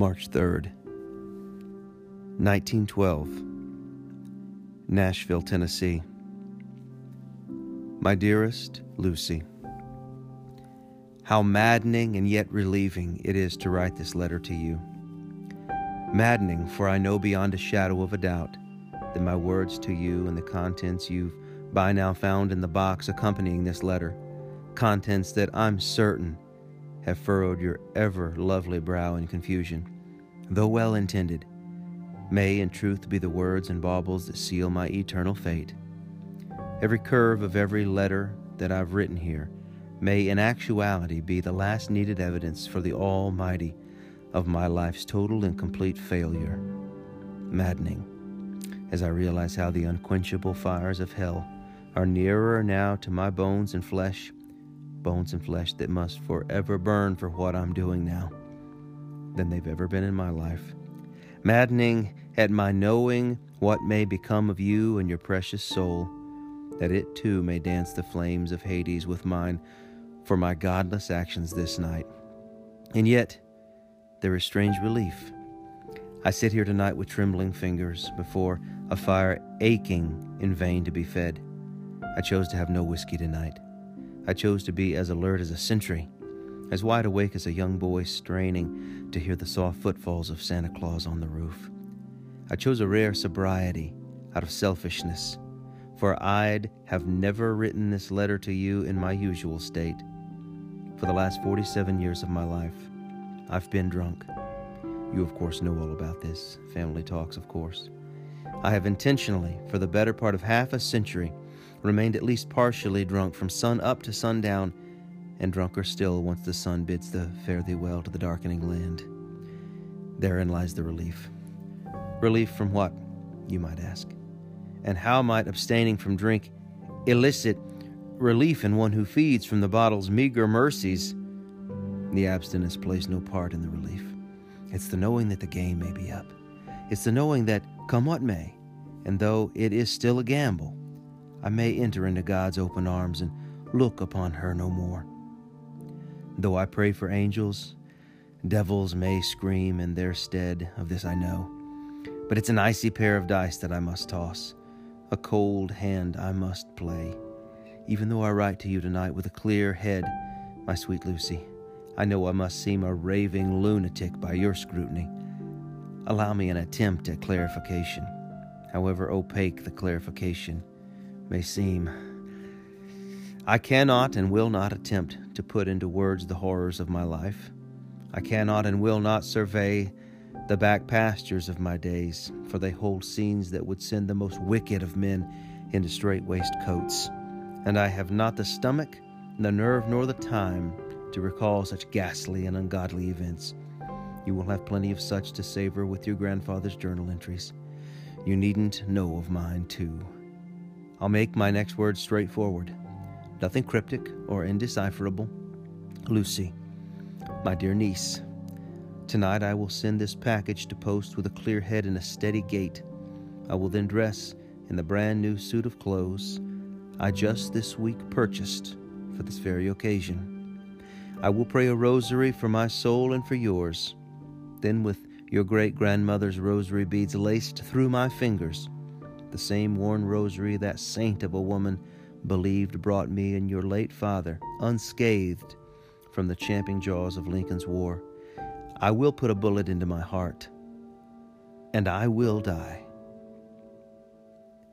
March 3rd, 1912, Nashville, Tennessee. My dearest Lucy, how maddening and yet relieving it is to write this letter to you. Maddening, for I know beyond a shadow of a doubt that my words to you and the contents you've by now found in the box accompanying this letter, contents that I'm certain have furrowed your ever lovely brow in confusion, though well intended, may in truth be the words and baubles that seal my eternal fate. Every curve of every letter that I've written here may in actuality be the last needed evidence for the Almighty of my life's total and complete failure. Maddening, as I realize how the unquenchable fires of hell are nearer now to my bones and flesh bones and flesh that must forever burn for what I'm doing now than they've ever been in my life. Maddening at my knowing what may become of you and your precious soul, that it too may dance the flames of Hades with mine for my godless actions this night. And yet, there is strange relief. I sit here tonight with trembling fingers before a fire aching in vain to be fed. I chose to have no whiskey tonight. I chose to be as alert as a sentry, as wide awake as a young boy straining to hear the soft footfalls of Santa Claus on the roof. I chose a rare sobriety out of selfishness, for I'd have never written this letter to you in my usual state. For the last 47 years of my life, I've been drunk. You, of course, know all about this. Family talks, of course. I have intentionally, for the better part of half a century, remained at least partially drunk from sun up to sundown, and drunker still once the sun bids the fare thee well to the darkening land. Therein lies the relief. Relief from what, you might ask? And how might abstaining from drink elicit relief in one who feeds from the bottle's meager mercies? The abstinence plays no part in the relief. It's the knowing that the game may be up. It's the knowing that, come what may, and though it is still a gamble, I may enter into God's open arms and look upon her no more. Though I pray for angels, devils may scream in their stead, of this I know. But it's an icy pair of dice that I must toss, a cold hand I must play. Even though I write to you tonight with a clear head, my sweet Lucy, I know I must seem a raving lunatic by your scrutiny. Allow me an attempt at clarification, however opaque the clarification may seem. I cannot and will not attempt to put into words the horrors of my life. I cannot and will not survey the back pastures of my days, for they hold scenes that would send the most wicked of men into strait waistcoats. And I have not the stomach, the nerve, nor the time to recall such ghastly and ungodly events. You will have plenty of such to savor with your grandfather's journal entries. You needn't know of mine, too. I'll make my next words straightforward, nothing cryptic or indecipherable. Lucy, my dear niece, tonight I will send this package to post with a clear head and a steady gait. I will then dress in the brand new suit of clothes I just this week purchased for this very occasion. I will pray a rosary for my soul and for yours. Then, with your great grandmother's rosary beads laced through my fingers, the same worn rosary that saint of a woman believed brought me and your late father unscathed from the champing jaws of Lincoln's war. I will put a bullet into my heart, and I will die.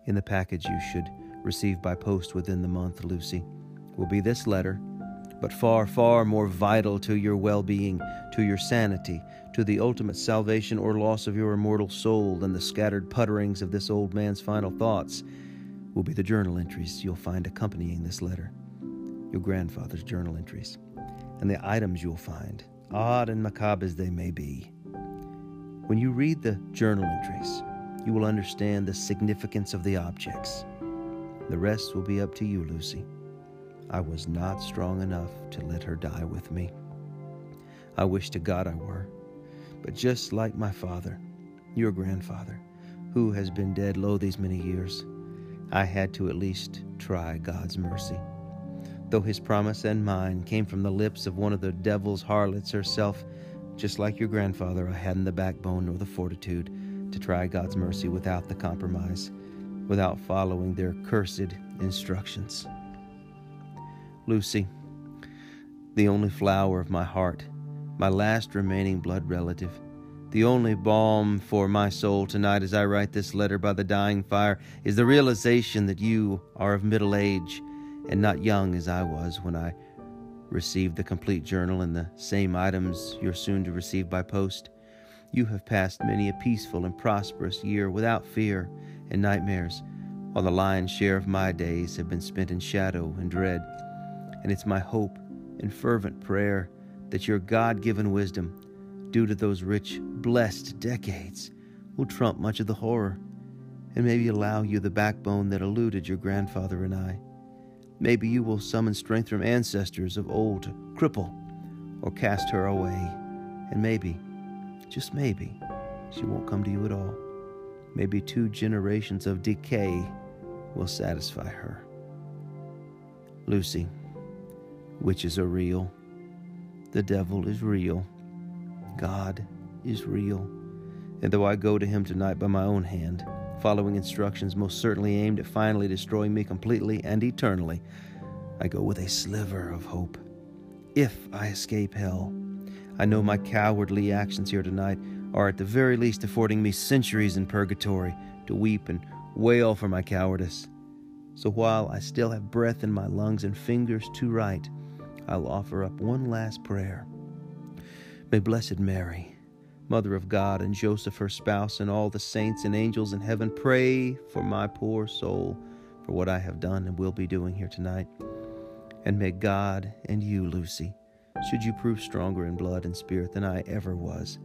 In the package you should receive by post within the month, Lucy, will be this letter, but far, far more vital to your well being, to your sanity, to the ultimate salvation or loss of your immortal soul than the scattered putterings of this old man's final thoughts will be the journal entries you'll find accompanying this letter, your grandfather's journal entries, and the items you'll find, odd and macabre as they may be. When you read the journal entries, you will understand the significance of the objects. The rest will be up to you, Lucy. I was not strong enough to let her die with me. I wish to God I were. But just like my father, your grandfather, who has been dead lo these many years, I had to at least try God's mercy. Though his promise and mine came from the lips of one of the devil's harlots herself, just like your grandfather, I hadn't the backbone nor the fortitude to try God's mercy without the compromise, without following their cursed instructions. Lucy, the only flower of my heart, my last remaining blood relative, the only balm for my soul tonight as I write this letter by the dying fire is the realization that you are of middle age and not young as I was when I received the complete journal and the same items you're soon to receive by post. You have passed many a peaceful and prosperous year without fear and nightmares, while the lion's share of my days have been spent in shadow and dread. And it's my hope and fervent prayer that your God given wisdom, due to those rich, blessed decades, will trump much of the horror and maybe allow you the backbone that eluded your grandfather and I. Maybe you will summon strength from ancestors of old to cripple or cast her away. And maybe, just maybe, she won't come to you at all. Maybe two generations of decay will satisfy her. Lucy, witches are real. The devil is real. God is real. And though I go to him tonight by my own hand, following instructions most certainly aimed at finally destroying me completely and eternally, I go with a sliver of hope. If I escape hell, I know my cowardly actions here tonight are at the very least affording me centuries in purgatory to weep and wail for my cowardice. So while I still have breath in my lungs and fingers to write, I'll offer up one last prayer. May Blessed Mary, Mother of God, and Joseph, her spouse, and all the saints and angels in heaven pray for my poor soul for what I have done and will be doing here tonight. And may God and you, Lucy, should you prove stronger in blood and spirit than I ever was,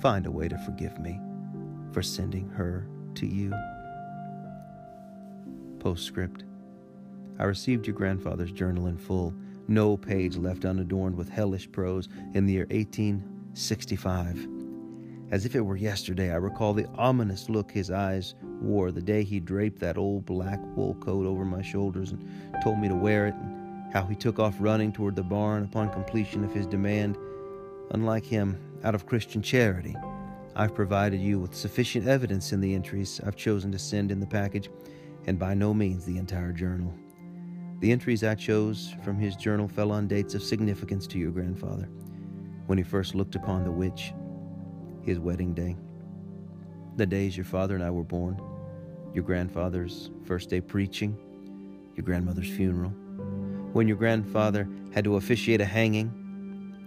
find a way to forgive me for sending her to you. Postscript I received your grandfather's journal in full, no page left unadorned with hellish prose, in the year 1865. As if it were yesterday, I recall the ominous look his eyes wore the day he draped that old black wool coat over my shoulders and told me to wear it, and how he took off running toward the barn upon completion of his demand. Unlike him, out of Christian charity, I've provided you with sufficient evidence in the entries I've chosen to send in the package, and by no means the entire journal. The entries I chose from his journal fell on dates of significance to your grandfather. When he first looked upon the witch, his wedding day, the days your father and I were born, your grandfather's first day preaching, your grandmother's funeral, when your grandfather had to officiate a hanging,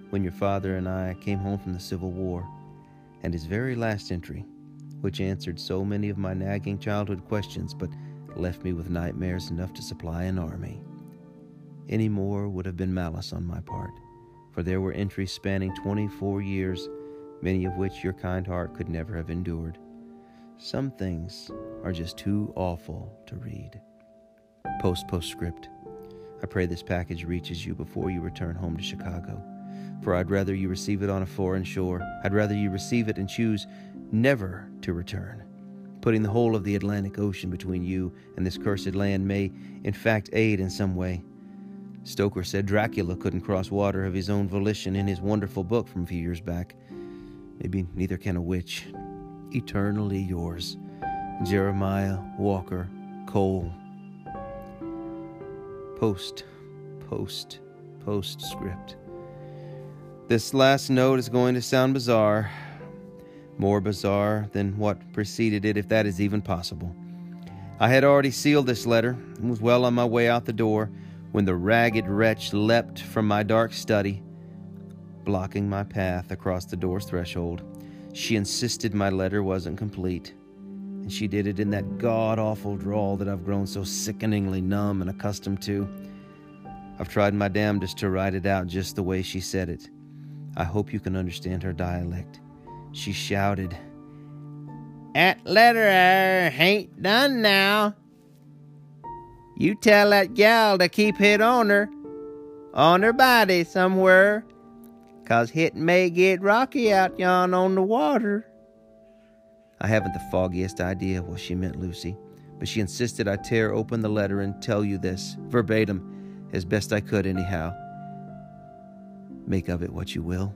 when your father and I came home from the Civil War, and his very last entry, which answered so many of my nagging childhood questions but left me with nightmares enough to supply an army. Any more would have been malice on my part, for there were entries spanning 24 years many of which your kind heart could never have endured. Some things are just too awful to read. Post postscript. I pray this package reaches you before you return home to Chicago, for I'd rather you receive it on a foreign shore. I'd rather you receive it and choose never to return. Putting the whole of the Atlantic Ocean between you and this cursed land may, in fact, aid in some way. Stoker said Dracula couldn't cross water of his own volition in his wonderful book from a few years back. Maybe neither can a witch. Eternally yours, Jeremiah Walker Cole. Post, post, postscript. This last note is going to sound bizarre, more bizarre than what preceded it, if that is even possible. I had already sealed this letter and was well on my way out the door when the ragged wretch leapt from my dark study blocking my path across the door's threshold. She insisted my letter wasn't complete, and she did it in that god awful drawl that I've grown so sickeningly numb and accustomed to. I've tried my damnedest to write it out just the way she said it. I hope you can understand her dialect. She shouted, That letter ain't done now. You tell that gal to keep hit on her, on her body somewhere, 'cause hit may get rocky out yon on the water. I haven't the foggiest idea what she meant, Lucy, but she insisted I tear open the letter and tell you this, verbatim, as best I could, anyhow. Make of it what you will.